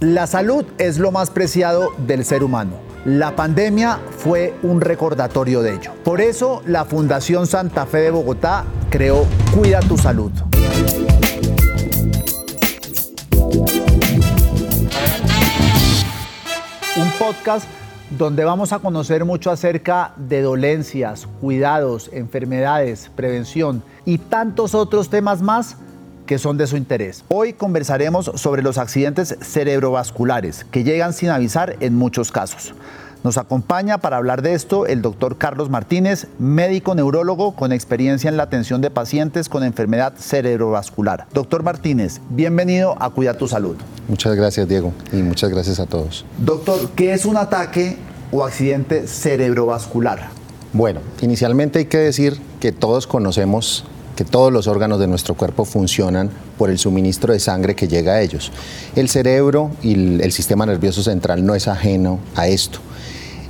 La salud es lo más preciado del ser humano. La pandemia fue un recordatorio de ello. Por eso, la Fundación Santa Fe de Bogotá creó Cuida tu Salud. Un podcast donde vamos a conocer mucho acerca de dolencias, cuidados, enfermedades, prevención y tantos otros temas más que son de su interés. Hoy conversaremos sobre los accidentes cerebrovasculares que llegan sin avisar en muchos casos. Nos acompaña para hablar de esto el doctor Carlos Martínez, médico neurólogo con experiencia en la atención de pacientes con enfermedad cerebrovascular. Doctor Martínez, bienvenido a Cuida tu Salud. Muchas gracias, Diego, y muchas gracias a todos. Doctor, ¿qué es un ataque o accidente cerebrovascular? Bueno, inicialmente hay que decir que todos conocemos que todos los órganos de nuestro cuerpo funcionan por el suministro de sangre que llega a ellos. El cerebro y el sistema nervioso central no es ajeno a esto.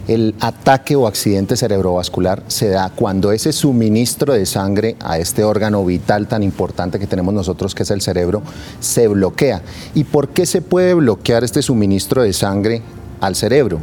El ataque o accidente cerebrovascular se da cuando ese suministro de sangre a este órgano vital tan importante que tenemos nosotros, que es el cerebro, se bloquea. ¿Y por qué se puede bloquear este suministro de sangre al cerebro?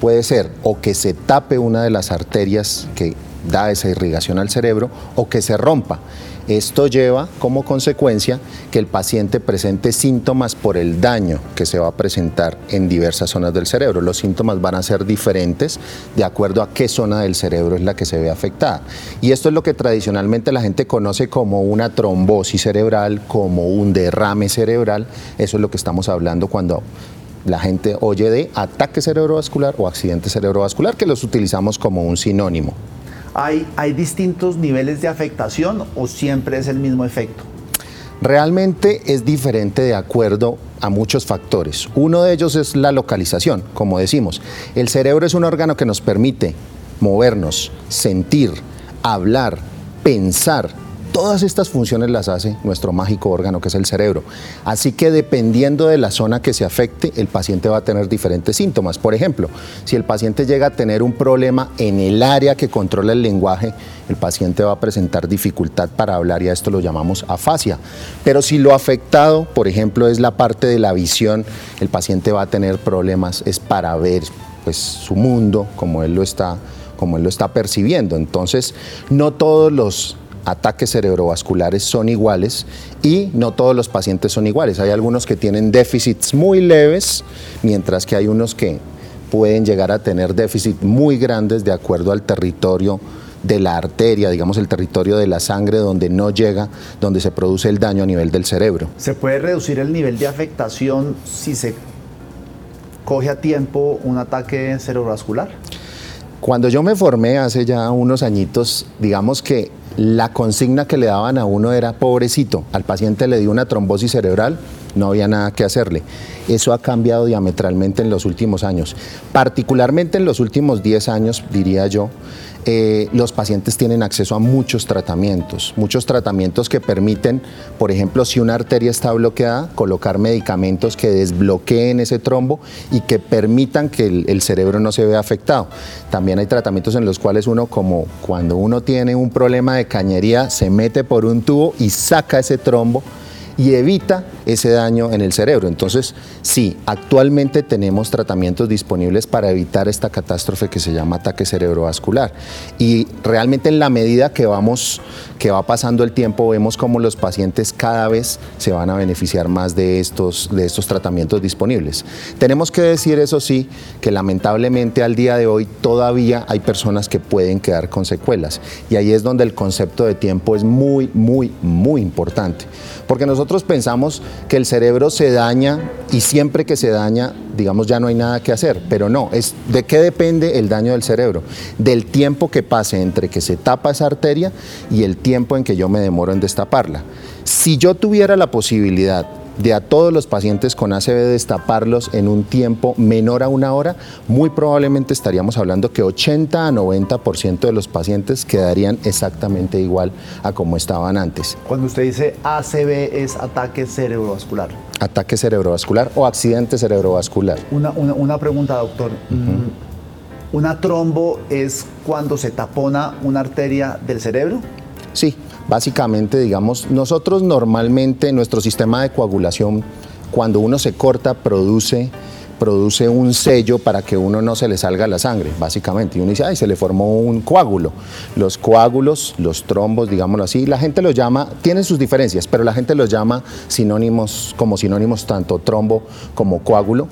Puede ser o que se tape una de las arterias que da esa irrigación al cerebro o que se rompa. Esto lleva como consecuencia que el paciente presente síntomas por el daño que se va a presentar en diversas zonas del cerebro. Los síntomas van a ser diferentes de acuerdo a qué zona del cerebro es la que se ve afectada. Y esto es lo que tradicionalmente la gente conoce como una trombosis cerebral, como un derrame cerebral. Eso es lo que estamos hablando cuando la gente oye de ataque cerebrovascular o accidente cerebrovascular, que los utilizamos como un sinónimo. ¿Hay, distintos niveles de afectación o siempre es el mismo efecto? Realmente es diferente de acuerdo a muchos factores. Uno de ellos es la localización, como decimos. El cerebro es un órgano que nos permite movernos, sentir, hablar, pensar, Todas estas funciones las hace nuestro mágico órgano que es el cerebro. Así que dependiendo de la zona que se afecte, el paciente va a tener diferentes síntomas. Por ejemplo, si el paciente llega a tener un problema en el área que controla el lenguaje, el paciente va a presentar dificultad para hablar y a esto lo llamamos afasia. Pero si lo afectado, por ejemplo, es la parte de la visión, el paciente va a tener problemas es para ver pues, su mundo como él lo está como él lo está percibiendo. Entonces, no todos los ataques cerebrovasculares son iguales y no todos los pacientes son iguales. Hay algunos que tienen déficits muy leves, mientras que hay unos que pueden llegar a tener déficits muy grandes de acuerdo al territorio de la arteria, digamos el territorio de la sangre donde no llega, donde se produce el daño a nivel del cerebro. ¿Se puede reducir el nivel de afectación si se coge a tiempo un ataque cerebrovascular? Cuando yo me formé hace ya unos añitos, digamos que la consigna que le daban a uno era pobrecito, al paciente le dio una trombosis cerebral, no había nada que hacerle. Eso ha cambiado diametralmente en los últimos años, particularmente en los últimos 10 años, diría yo, eh, los pacientes tienen acceso a muchos tratamientos, muchos tratamientos que permiten, por ejemplo, si una arteria está bloqueada, colocar medicamentos que desbloqueen ese trombo y que permitan que el, el cerebro no se vea afectado. También hay tratamientos en los cuales uno, como cuando uno tiene un problema de cañería, se mete por un tubo y saca ese trombo y evita ese daño en el cerebro. Entonces, sí, actualmente tenemos tratamientos disponibles para evitar esta catástrofe que se llama ataque cerebrovascular. Y realmente en la medida que vamos, que va pasando el tiempo, vemos como los pacientes cada vez se van a beneficiar más de estos, de estos tratamientos disponibles. Tenemos que decir, eso sí, que lamentablemente al día de hoy todavía hay personas que pueden quedar con secuelas. Y ahí es donde el concepto de tiempo es muy, muy, muy importante. Porque nosotros pensamos que el cerebro se daña y siempre que se daña, digamos, ya no hay nada que hacer. Pero no, es de qué depende el daño del cerebro. Del tiempo que pase entre que se tapa esa arteria y el tiempo en que yo me demoro en destaparla. Si yo tuviera la posibilidad de a todos los pacientes con ACV destaparlos en un tiempo menor a una hora, muy probablemente estaríamos hablando que 80 a 90% de los pacientes quedarían exactamente igual a como estaban antes. Cuando usted dice ACV es ataque cerebrovascular. Ataque cerebrovascular o accidente cerebrovascular. Una, pregunta, doctor. Mm, ¿Una trombo es cuando se tapona una arteria del cerebro? Sí, básicamente, digamos, nosotros normalmente nuestro sistema de coagulación cuando uno se corta produce produce un sello para que uno no se le salga la sangre, básicamente. Y uno dice, ay, se le formó un coágulo. Los coágulos, los trombos, digámoslo así, la gente los llama, tienen sus diferencias, pero la gente los llama sinónimos, como sinónimos tanto trombo como coágulo.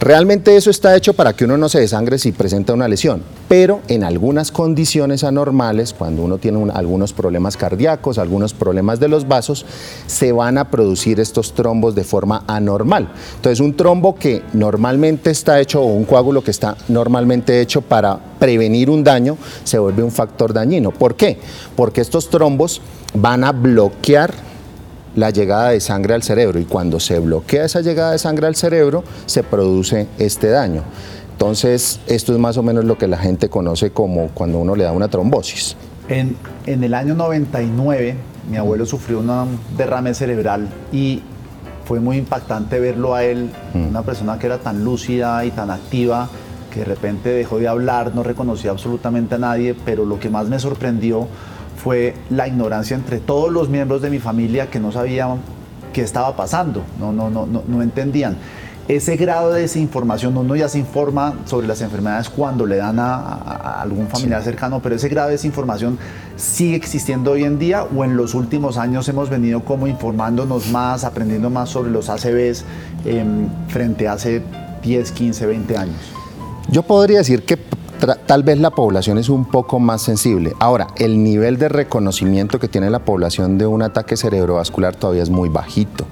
Realmente eso está hecho para que uno no se desangre si presenta una lesión, pero en algunas condiciones anormales, cuando uno tiene algunos problemas cardíacos, algunos problemas de los vasos, se van a producir estos trombos de forma anormal. Entonces un trombo que normalmente está hecho o un coágulo que está normalmente hecho para prevenir un daño se vuelve un factor dañino. ¿Por qué? Porque estos trombos van a bloquear la llegada de sangre al cerebro y cuando se bloquea esa llegada de sangre al cerebro se produce este daño. Entonces, esto es más o menos lo que la gente conoce como cuando uno le da una trombosis. En, en el año 99, mi abuelo sufrió un derrame cerebral y fue muy impactante verlo a él, mm. una persona que era tan lúcida y tan activa, que de repente dejó de hablar, no reconocía absolutamente a nadie, pero lo que más me sorprendió fue la ignorancia entre todos los miembros de mi familia que no sabían qué estaba pasando, no, no, no, no, no entendían. Ese grado de desinformación, uno ya se informa sobre las enfermedades cuando le dan a, algún familiar cercano, pero ese grado de desinformación sigue existiendo hoy en día o en los últimos años hemos venido como informándonos más, aprendiendo más sobre los ACVs em, frente a hace 10, 15, 20 años. Yo podría decir que tal vez la población es un poco más sensible. Ahora, el nivel de reconocimiento que tiene la población de un ataque cerebrovascular todavía es muy bajito.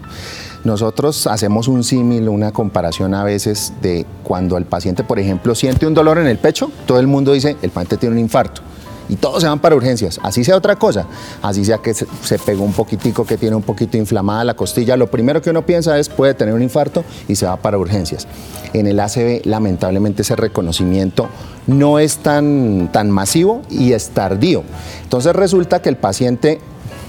Nosotros hacemos un símil, una comparación a veces de cuando el paciente, por ejemplo, siente un dolor en el pecho, todo el mundo dice, el paciente tiene un infarto y todos se van para urgencias. Así sea otra cosa, así sea que se, pegó un poquitico, que tiene un poquito inflamada la costilla, lo primero que uno piensa es puede tener un infarto y se va para urgencias. En el ACV, lamentablemente, ese reconocimiento no es tan, tan masivo y es tardío. Entonces resulta que el paciente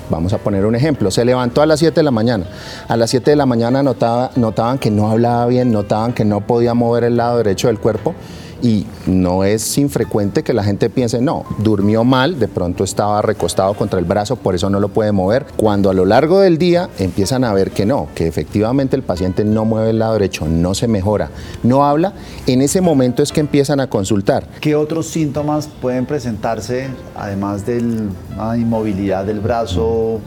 Vamos a poner un ejemplo. Se levantó a las 7 de la mañana. A las 7 de la mañana notaba, notaban que no hablaba bien, notaban que no podía mover el lado derecho del cuerpo y no es infrecuente que la gente piense, no, durmió mal, de pronto estaba recostado contra el brazo, por eso no lo puede mover. Cuando a lo largo del día empiezan a ver que no, que efectivamente el paciente no mueve el lado derecho, no se mejora, no habla, en ese momento es que empiezan a consultar. ¿Qué otros síntomas pueden presentarse, además de la inmovilidad del brazo?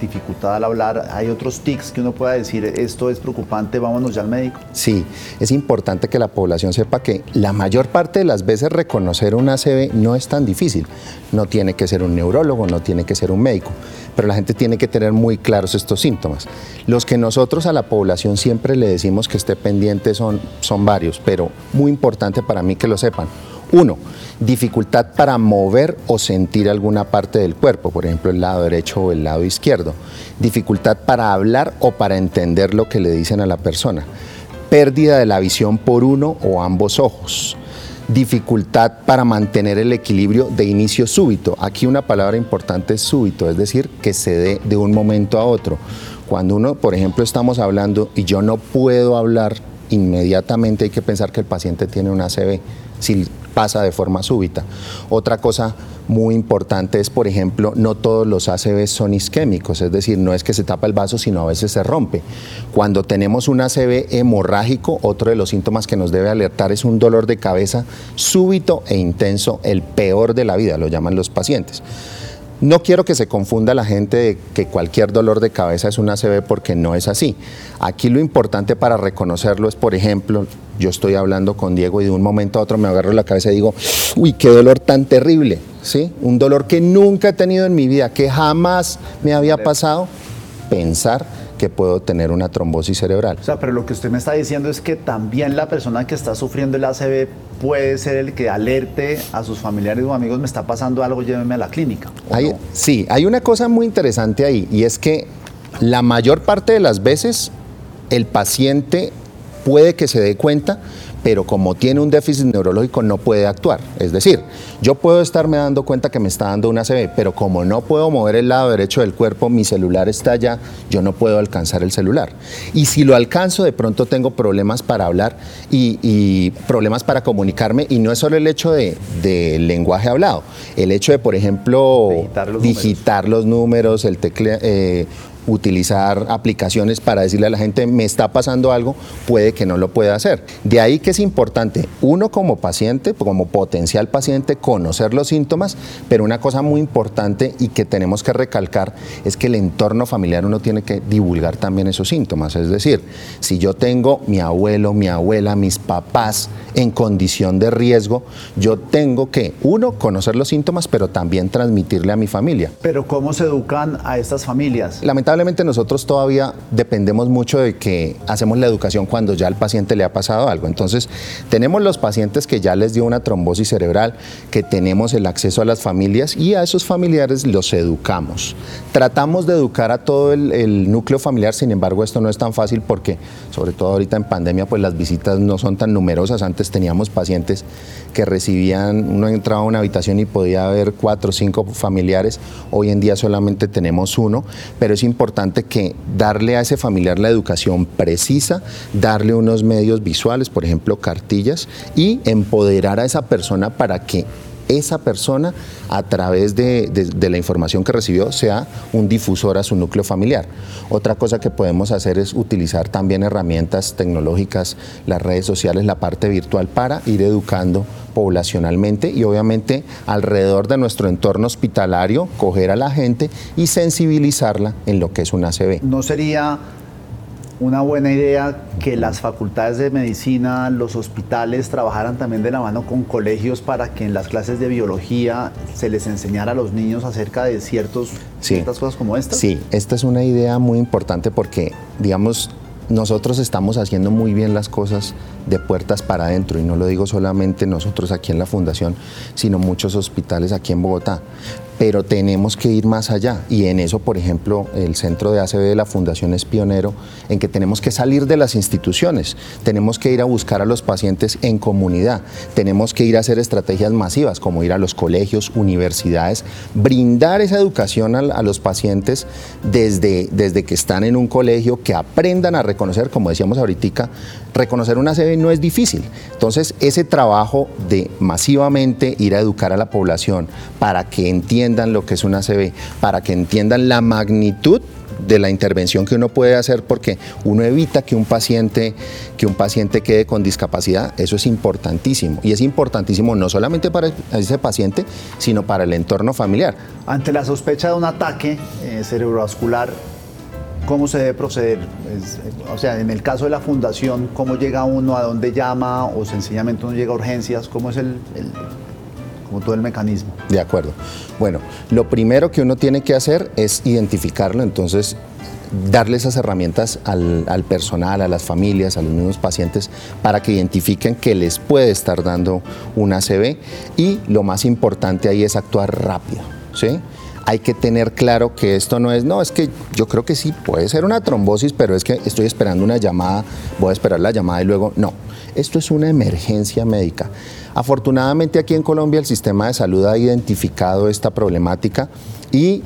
Dificultad al hablar, ¿hay otros tics que uno pueda decir, esto es preocupante, vámonos ya al médico? Sí, es importante que la población sepa que la mayor parte de las veces reconocer un ACV no es tan difícil. No tiene que ser un neurólogo, no tiene que ser un médico, pero la gente tiene que tener muy claros estos síntomas. Los que nosotros a la población siempre le decimos que esté pendiente son, son varios, pero muy importante para mí que lo sepan. Uno, dificultad para mover o sentir alguna parte del cuerpo, por ejemplo el lado derecho o el lado izquierdo. Dificultad para hablar o para entender lo que le dicen a la persona. Pérdida de la visión por uno o ambos ojos. Dificultad para mantener el equilibrio de inicio súbito. Aquí una palabra importante es súbito, es decir, que se dé de un momento a otro. Cuando uno, por ejemplo, estamos hablando y yo no puedo hablar inmediatamente, hay que pensar que el paciente tiene una ACV. Si pasa de forma súbita. Otra cosa muy importante es, por ejemplo, no todos los ACV son isquémicos, es decir, no es que se tapa el vaso, sino a veces se rompe. Cuando tenemos un ACV hemorrágico, otro de los síntomas que nos debe alertar es un dolor de cabeza súbito e intenso, el peor de la vida, lo llaman los pacientes. No quiero que se confunda la gente de que cualquier dolor de cabeza es un ACV porque no es así. Aquí lo importante para reconocerlo es, por ejemplo, yo estoy hablando con Diego y de un momento a otro me agarro la cabeza y digo, uy, qué dolor tan terrible, ¿sí? Un dolor que nunca he tenido en mi vida, que jamás me había pasado pensar que puedo tener una trombosis cerebral. O sea, pero lo que usted me está diciendo es que también la persona que está sufriendo el ACV puede ser el que alerte a sus familiares o amigos, me está pasando algo, lléveme a la clínica. Sí, hay una cosa muy interesante ahí y es que la mayor parte de las veces el paciente puede que se dé cuenta, pero como tiene un déficit neurológico no puede actuar. Es decir, yo puedo estarme dando cuenta que me está dando una ACV, pero como no puedo mover el lado derecho del cuerpo, mi celular está allá, yo no puedo alcanzar el celular. Y si lo alcanzo, de pronto tengo problemas para hablar y, problemas para comunicarme, y no es solo el hecho de, lenguaje hablado, el hecho de, por ejemplo, digitar los números, el tecle, eh, utilizar aplicaciones para decirle a la gente me está pasando algo, puede que no lo pueda hacer. De ahí que es importante, uno como paciente, como potencial paciente, conocer los síntomas, pero una cosa muy importante y que tenemos que recalcar es que el entorno familiar uno tiene que divulgar también esos síntomas. Es decir, si yo tengo mi abuelo, mi abuela, mis papás en condición de riesgo, yo tengo que, uno, conocer los síntomas, pero también transmitirle a mi familia. Pero ¿cómo se educan a estas familias? Lamentablemente nosotros todavía dependemos mucho de que hacemos la educación cuando ya al paciente le ha pasado algo. Entonces, tenemos los pacientes que ya les dio una trombosis cerebral, que tenemos el acceso a las familias y a esos familiares los educamos. Tratamos de educar a todo el, el núcleo familiar, sin embargo, esto no es tan fácil porque, sobre todo ahorita en pandemia, pues las visitas no son tan numerosas. Antes teníamos pacientes que recibían, uno entraba a una habitación y podía haber cuatro o cinco familiares, hoy en día solamente tenemos uno, pero es importante que darle a ese familiar la educación precisa, darle unos medios visuales, por ejemplo, cartillas, y empoderar a esa persona para que esa persona, a través de, la información que recibió, sea un difusor a su núcleo familiar. Otra cosa que podemos hacer es utilizar también herramientas tecnológicas, las redes sociales, la parte virtual, para ir educando poblacionalmente y obviamente alrededor de nuestro entorno hospitalario, coger a la gente y sensibilizarla en lo que es un ACV. ¿No sería una buena idea que las facultades de medicina, los hospitales trabajaran también de la mano con colegios para que en las clases de biología se les enseñara a los niños acerca de ciertos, ciertas cosas como estas? Sí, esta es una idea muy importante porque, digamos, nosotros estamos haciendo muy bien las cosas de puertas para adentro y no lo digo solamente nosotros aquí en la fundación, sino muchos hospitales aquí en Bogotá pero tenemos que ir más allá. Y en eso, por ejemplo, el centro de ACB de la Fundación es pionero en que tenemos que salir de las instituciones, tenemos que ir a buscar a los pacientes en comunidad, tenemos que ir a hacer estrategias masivas, como ir a los colegios, universidades, brindar esa educación a, los pacientes desde, desde que están en un colegio, que aprendan a reconocer, como decíamos ahorita, reconocer una ACV no es difícil. Entonces, ese trabajo de masivamente ir a educar a la población para que entiendan lo que es una ACV, para que entiendan la magnitud de la intervención que uno puede hacer porque uno evita que un paciente que un paciente quede con discapacidad, eso es importantísimo y es importantísimo no solamente para ese paciente, sino para el entorno familiar. Ante la sospecha de un ataque eh, cerebrovascular, ¿Cómo se debe proceder? o sea, en el caso de la fundación, ¿cómo llega uno? ¿A dónde llama? ¿O sencillamente uno llega a urgencias? ¿Cómo es el, como todo el mecanismo? De acuerdo. Bueno, lo primero que uno tiene que hacer es identificarlo, entonces darle esas herramientas al, al, personal, a las familias, a los mismos pacientes, para que identifiquen que les puede estar dando una ACV y lo más importante ahí es actuar rápido. ¿sí? Hay que tener claro que esto no es, no, es que yo creo que sí, puede ser una trombosis, pero es que estoy esperando una llamada, voy a esperar la llamada y luego, no, esto es una emergencia médica. Afortunadamente aquí en Colombia el sistema de salud ha identificado esta problemática y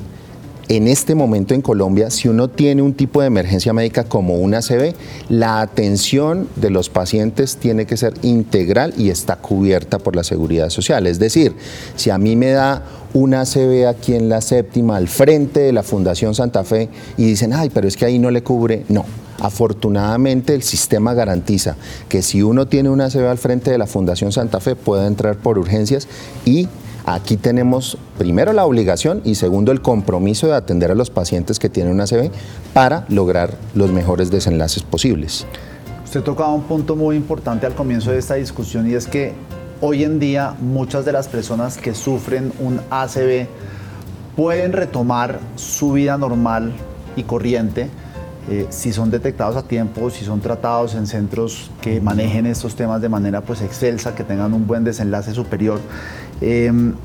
en este momento en Colombia, si uno tiene un tipo de emergencia médica como una ACV, la atención de los pacientes tiene que ser integral y está cubierta por la seguridad social. Es decir, si a mí me da una ACV aquí en la séptima, al frente de la Fundación Santa Fe, y dicen, ay, pero es que ahí no le cubre, no. Afortunadamente el sistema garantiza que si uno tiene una ACV al frente de la Fundación Santa Fe puede entrar por urgencias y Aquí tenemos primero la obligación y segundo el compromiso de atender a los pacientes que tienen una ACV para lograr los mejores desenlaces posibles. Usted tocaba un punto muy importante al comienzo de esta discusión y es que hoy en día muchas de las personas que sufren un ACV pueden retomar su vida normal y corriente eh, si son detectados a tiempo, si son tratados en centros que manejen estos temas de manera pues excelsa, que tengan un buen desenlace superior. Em,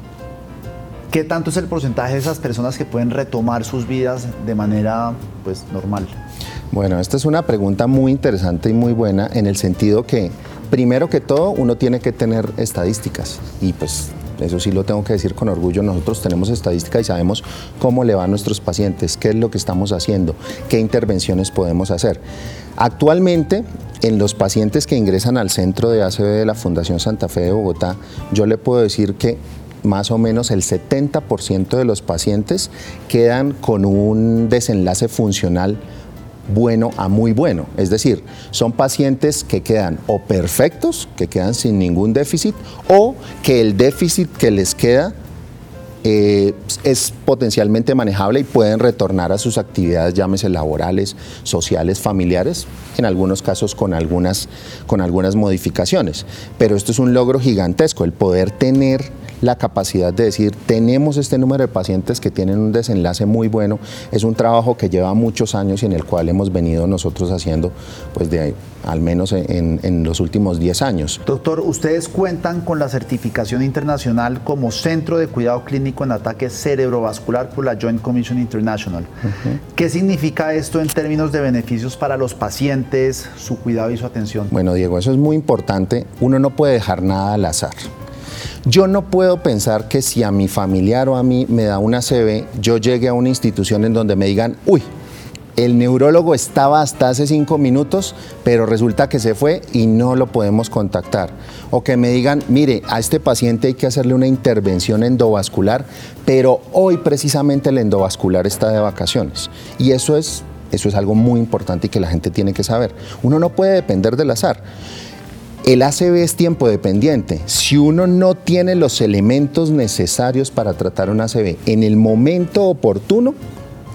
¿Qué tanto es el porcentaje de esas personas que pueden retomar sus vidas de manera pues, normal? Bueno, esta es una pregunta muy interesante y muy buena en el sentido que, primero que todo, uno tiene que tener estadísticas y pues eso sí lo tengo que decir con orgullo, nosotros tenemos estadísticas y sabemos cómo le va a nuestros pacientes, qué es lo que estamos haciendo, qué intervenciones podemos hacer. Actualmente, en los pacientes que ingresan al centro de ACV de la Fundación Santa Fe de Bogotá, yo le puedo decir que más o menos el 70% de los pacientes quedan con un desenlace funcional bueno a muy bueno. Es decir, son pacientes que quedan o perfectos, que quedan sin ningún déficit, o que el déficit que les queda eh, es potencialmente manejable y pueden retornar a sus actividades, llámese laborales, sociales, familiares, en algunos casos con algunas, con algunas modificaciones. Pero esto es un logro gigantesco, el poder tener la capacidad de decir, tenemos este número de pacientes que tienen un desenlace muy bueno, es un trabajo que lleva muchos años y en el cual hemos venido nosotros haciendo, pues de al menos en, en los últimos 10 años. Doctor, ustedes cuentan con la certificación internacional como Centro de Cuidado Clínico en Ataque Cerebrovascular por la Joint Commission International. ¿Qué significa esto en términos de beneficios para los pacientes, su cuidado y su atención? Bueno, Diego, eso es muy importante. Uno no puede dejar nada al azar. Yo no puedo pensar que si a mi familiar o a mí me da una CB, yo llegue a una institución en donde me digan, uy, el neurólogo estaba hasta hace cinco minutos, pero resulta que se fue y no lo podemos contactar. O que me digan, mire, a este paciente hay que hacerle una intervención endovascular, pero hoy precisamente el endovascular está de vacaciones. Y eso es, eso es algo muy importante y que la gente tiene que saber. Uno no puede depender del azar. El ACV es tiempo dependiente. Si uno no tiene los elementos necesarios para tratar un ACV en el momento oportuno,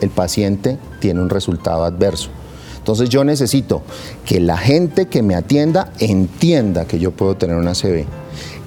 el paciente tiene un resultado adverso. Entonces yo necesito que la gente que me atienda entienda que yo puedo tener un ACV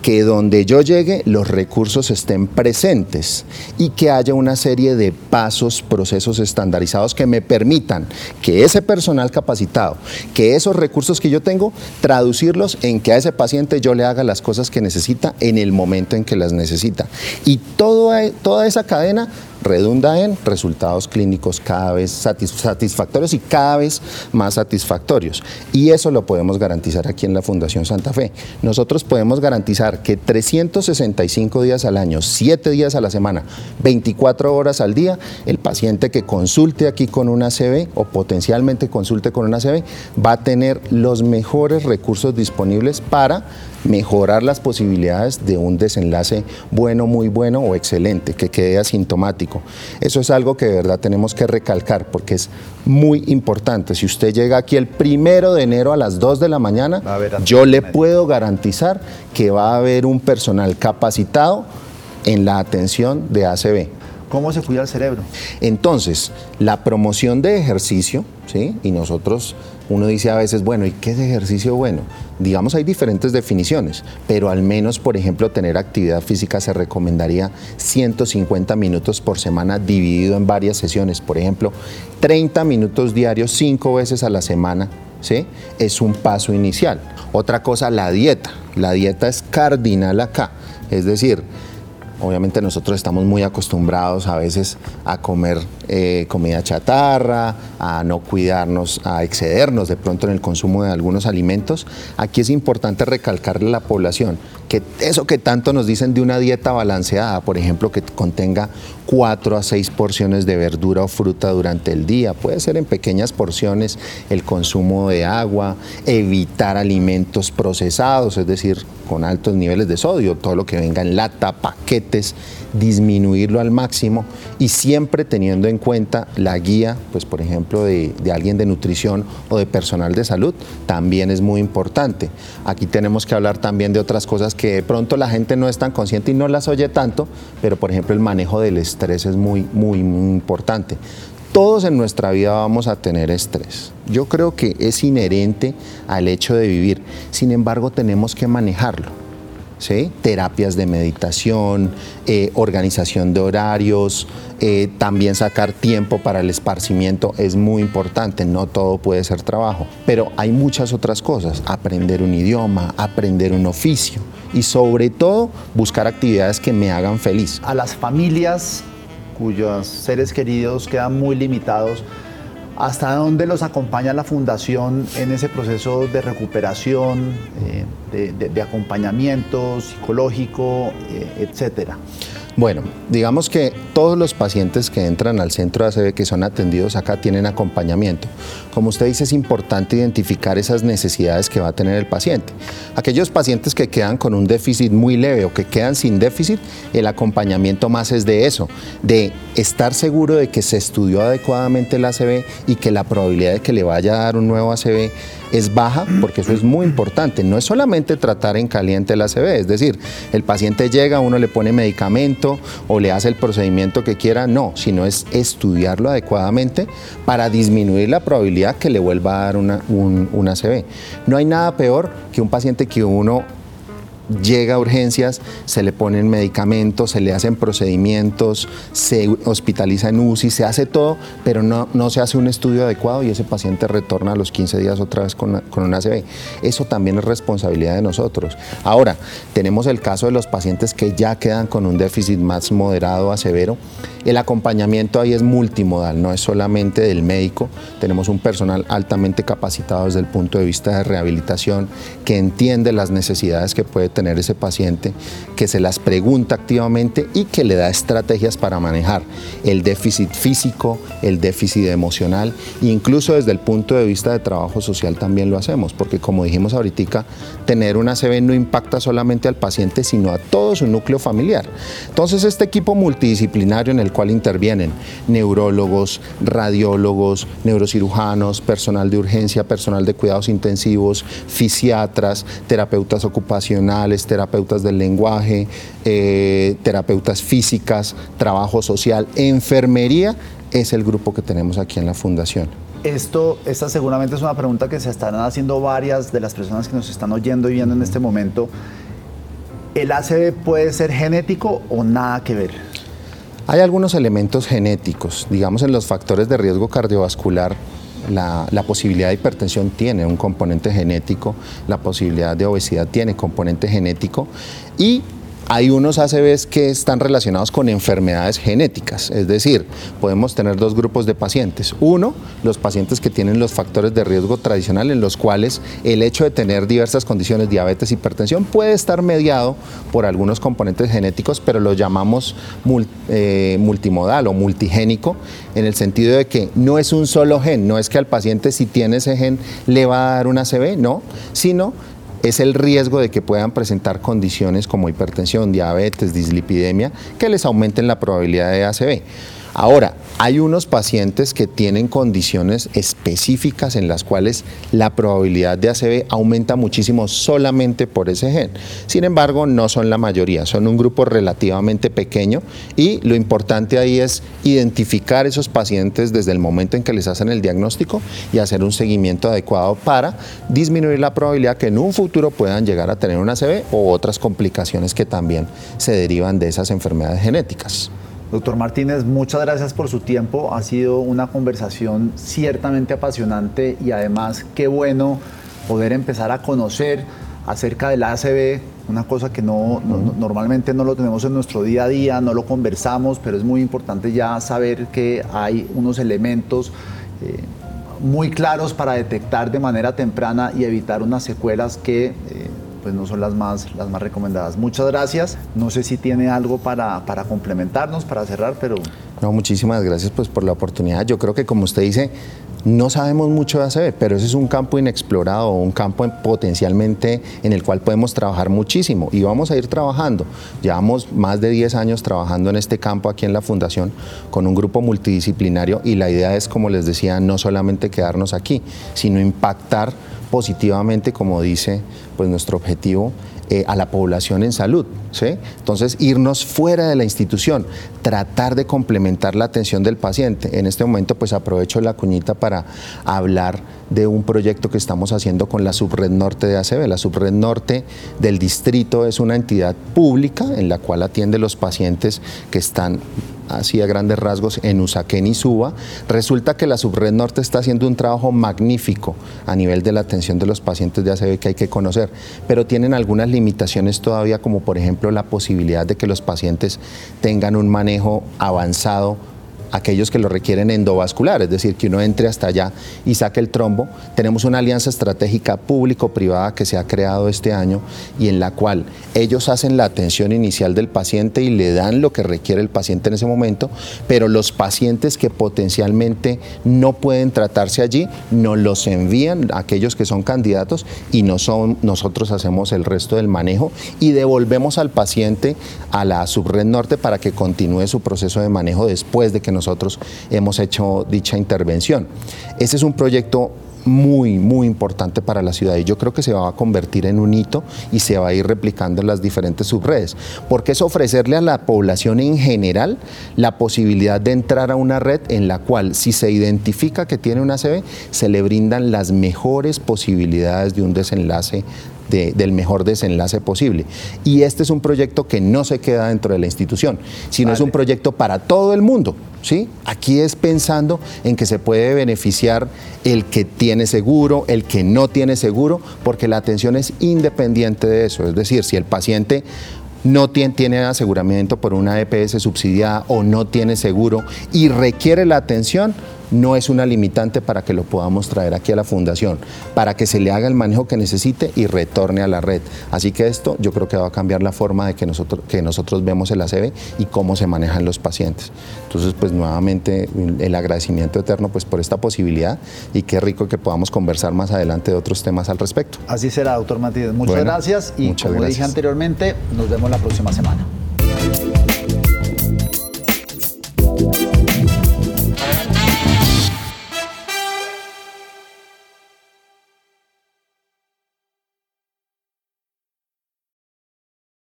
que donde yo llegue los recursos estén presentes y que haya una serie de pasos, procesos estandarizados que me permitan que ese personal capacitado, que esos recursos que yo tengo, traducirlos en que a ese paciente yo le haga las cosas que necesita en el momento en que las necesita. Y toda esa cadena redunda en resultados clínicos cada vez satisfactorios y cada vez más satisfactorios. Y eso lo podemos garantizar aquí en la Fundación Santa Fe. Nosotros podemos garantizar que 365 días al año, 7 días a la semana, 24 horas al día, el paciente que consulte aquí con una CB o potencialmente consulte con una CB va a tener los mejores recursos disponibles para mejorar las posibilidades de un desenlace bueno, muy bueno o excelente, que quede asintomático. Eso es algo que de verdad tenemos que recalcar porque es muy importante. Si usted llega aquí el primero de enero a las 2 de la mañana, yo le puedo garantizar que va a haber un personal capacitado en la atención de ACB. ¿Cómo se cuida el cerebro? Entonces, la promoción de ejercicio, ¿sí? Y nosotros uno dice a veces, bueno, ¿y qué es ejercicio bueno? Digamos, hay diferentes definiciones, pero al menos, por ejemplo, tener actividad física se recomendaría 150 minutos por semana dividido en varias sesiones. Por ejemplo, 30 minutos diarios, 5 veces a la semana, ¿sí? Es un paso inicial. Otra cosa, la dieta. La dieta es cardinal acá. Es decir, Obviamente nosotros estamos muy acostumbrados a veces a comer eh, comida chatarra, a no cuidarnos, a excedernos de pronto en el consumo de algunos alimentos. Aquí es importante recalcarle a la población eso que tanto nos dicen de una dieta balanceada, por ejemplo, que contenga cuatro a seis porciones de verdura o fruta durante el día, puede ser en pequeñas porciones el consumo de agua, evitar alimentos procesados, es decir, con altos niveles de sodio, todo lo que venga en lata, paquetes, disminuirlo al máximo y siempre teniendo en cuenta la guía, pues por ejemplo, de, alguien de nutrición o de personal de salud, también es muy importante. Aquí tenemos que hablar también de otras cosas que de pronto la gente no es tan consciente y no las oye tanto, pero por ejemplo el manejo del estrés es muy, muy, muy importante todos en nuestra vida vamos a tener estrés. Yo creo que es inherente al hecho de vivir. Sin embargo, tenemos que manejarlo. ¿sí? Terapias de meditación, eh, organización de horarios, eh, también sacar tiempo para el esparcimiento es muy importante. No todo puede ser trabajo, pero hay muchas otras cosas. Aprender un idioma, aprender un oficio y sobre todo buscar actividades que me hagan feliz. A las familias cuyos seres queridos quedan muy limitados, ¿hasta dónde los acompaña la Fundación en ese proceso de recuperación, eh, de, acompañamiento psicológico, eh, etcétera? Bueno, digamos que todos los pacientes que entran al centro de ACV que son atendidos acá tienen acompañamiento. Como usted dice, es importante identificar esas necesidades que va a tener el paciente. Aquellos pacientes que quedan con un déficit muy leve o que quedan sin déficit, el acompañamiento más es de eso, de estar seguro de que se estudió adecuadamente el ACV y que la probabilidad de que le vaya a dar un nuevo ACV es baja, porque eso es muy importante. No es solamente tratar en caliente el ACV, es decir, el paciente llega, uno le pone medicamento o le hace el procedimiento que quiera, no, sino es estudiarlo adecuadamente para disminuir la probabilidad que le vuelva a dar un, un ACV. No hay nada peor que un paciente que uno llega a urgencias, se le ponen medicamentos, se le hacen procedimientos, se hospitaliza en UCI, se hace todo, pero no, no se hace un estudio adecuado y ese paciente retorna a los 15 días otra vez con, con un ACV. Eso también es responsabilidad de nosotros. Ahora, tenemos el caso de los pacientes que ya quedan con un déficit más moderado a severo. El acompañamiento ahí es multimodal, no es solamente del médico. Tenemos un personal altamente capacitado desde el punto de vista de rehabilitación que entiende las necesidades que puede tener ese paciente, que se las pregunta activamente y que le da estrategias para manejar el déficit físico, el déficit emocional, incluso desde el punto de vista de trabajo social también lo hacemos, porque como dijimos ahorita, tener una ACV no impacta solamente al paciente, sino a todo su núcleo familiar. Entonces este equipo multidisciplinario en el cual intervienen neurólogos, radiólogos, neurocirujanos, personal de urgencia, personal de cuidados intensivos, fisiatras, terapeutas ocupacionales, terapeutas del lenguaje, eh, terapeutas físicas, trabajo social, enfermería, es el grupo que tenemos aquí en la fundación. Esto, esta seguramente es una pregunta que se están haciendo varias de las personas que nos están oyendo y viendo en este momento. ¿El ACV puede ser genético o nada que ver? Hay algunos elementos genéticos, digamos en los factores de riesgo cardiovascular la, posibilidad de hipertensión tiene un componente genético, la posibilidad de obesidad tiene componente genético y hay unos ACVs que están relacionados con enfermedades genéticas, es decir, podemos tener dos grupos de pacientes. Uno, los pacientes que tienen los factores de riesgo tradicional en los cuales el hecho de tener diversas condiciones, diabetes, hipertensión, puede estar mediado por algunos componentes genéticos, pero lo llamamos eh, multimodal o multigénico, en el sentido de que no es un solo gen, no es que al paciente si tiene ese gen le va a dar un ACV, no, sino es el riesgo de que puedan presentar condiciones como hipertensión, diabetes, dislipidemia, que les aumenten la probabilidad de ACV. Ahora, hay unos pacientes que tienen condiciones específicas en las cuales la probabilidad de ACV aumenta muchísimo solamente por ese gen. Sin embargo, no son la mayoría, son un grupo relativamente pequeño y lo importante ahí es identificar esos pacientes desde el momento en que les hacen el diagnóstico y hacer un seguimiento adecuado para disminuir la probabilidad que en un futuro puedan llegar a tener un ACV o otras complicaciones que también se derivan de esas enfermedades genéticas. Doctor Martínez, muchas gracias por su tiempo. Ha sido una conversación ciertamente apasionante y además qué bueno poder empezar a conocer acerca del ACV, una cosa que no, normalmente no lo tenemos en nuestro día a día, no lo conversamos, pero es muy importante ya saber que hay unos elementos eh, muy claros para detectar de manera temprana y evitar unas secuelas que eh, pues no son las más, las más recomendadas. Muchas gracias. No sé si tiene algo para, para complementarnos, para cerrar, pero... No, muchísimas gracias pues, por la oportunidad. Yo creo que como usted dice, no sabemos mucho de ACV, pero ese es un campo inexplorado, un campo potencialmente en el cual podemos trabajar muchísimo y vamos a ir trabajando. Llevamos más de 10 años trabajando en este campo aquí en la Fundación con un grupo multidisciplinario y la idea es, como les decía, no solamente quedarnos aquí, sino impactar positivamente, como dice pues, nuestro objetivo, eh, a la población en salud. Entonces, irnos fuera de la institución, tratar de complementar la atención del paciente. En este momento, pues aprovecho la cuñita para hablar de un proyecto que estamos haciendo con la Subred Norte de ACB. La Subred Norte del distrito es una entidad pública en la cual atiende los pacientes que están así a grandes rasgos, en Usaquén y Suba, resulta que la Subred Norte está haciendo un trabajo magnífico a nivel de la atención de los pacientes de ACV que hay que conocer, pero tienen algunas limitaciones todavía, como por ejemplo la posibilidad de que los pacientes tengan un manejo avanzado aquellos que lo requieren endovascular, es decir, que uno entre hasta allá y saque el trombo. Tenemos una alianza estratégica público-privada que se ha creado este año y en la cual ellos hacen la atención inicial del paciente y le dan lo que requiere el paciente en ese momento, pero los pacientes que potencialmente no pueden tratarse allí, nos los envían aquellos que son candidatos y no son, nosotros hacemos el resto del manejo y devolvemos al paciente a la subred norte para que continúe su proceso de manejo después de que nosotros hemos hecho dicha intervención. Ese es un proyecto muy, muy importante para la ciudad y yo creo que se va a convertir en un hito y se va a ir replicando en las diferentes subredes, porque es ofrecerle a la población en general la posibilidad de entrar a una red en la cual si se identifica que tiene una CB, se le brindan las mejores posibilidades de un desenlace del mejor desenlace posible. Y este es un proyecto que no se queda dentro de la institución, sino es un proyecto para todo el mundo. ¿sí? Aquí es pensando en que se puede beneficiar el que tiene seguro, el que no tiene seguro, porque la atención es independiente de eso. Es decir, si el paciente no tiene, tiene, aseguramiento por una EPS subsidiada o no tiene seguro y requiere la atención, no es una limitante para que lo podamos traer aquí a la fundación, para que se le haga el manejo que necesite y retorne a la red. Así que esto yo creo que va a cambiar la forma de que nosotros, que nosotros vemos el ACV y cómo se manejan los pacientes. Entonces, pues nuevamente el agradecimiento eterno pues por esta posibilidad y qué rico que podamos conversar más adelante de otros temas al respecto. Así será, doctor Matías. Muchas gracias y como dije anteriormente, nos vemos la próxima semana.